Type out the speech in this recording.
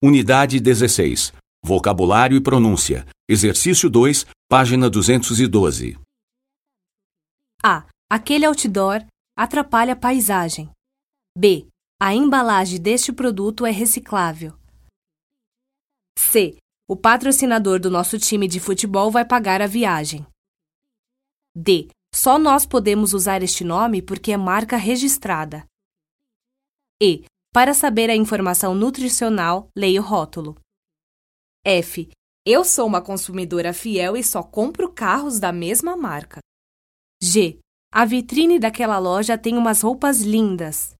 Unidade 16. Vocabulário e pronúncia. Exercício 2, página 212. A. Aquele outdoor atrapalha a paisagem. B. A embalagem deste produto é reciclável. C. O patrocinador do nosso time de futebol vai pagar a viagem. D. Só nós podemos usar este nome porque é marca registrada. E. Para saber a informação nutricional, leia o rótulo. F. Eu sou uma consumidora fiel e só compro carros da mesma marca. G. A vitrine daquela loja tem umas roupas lindas.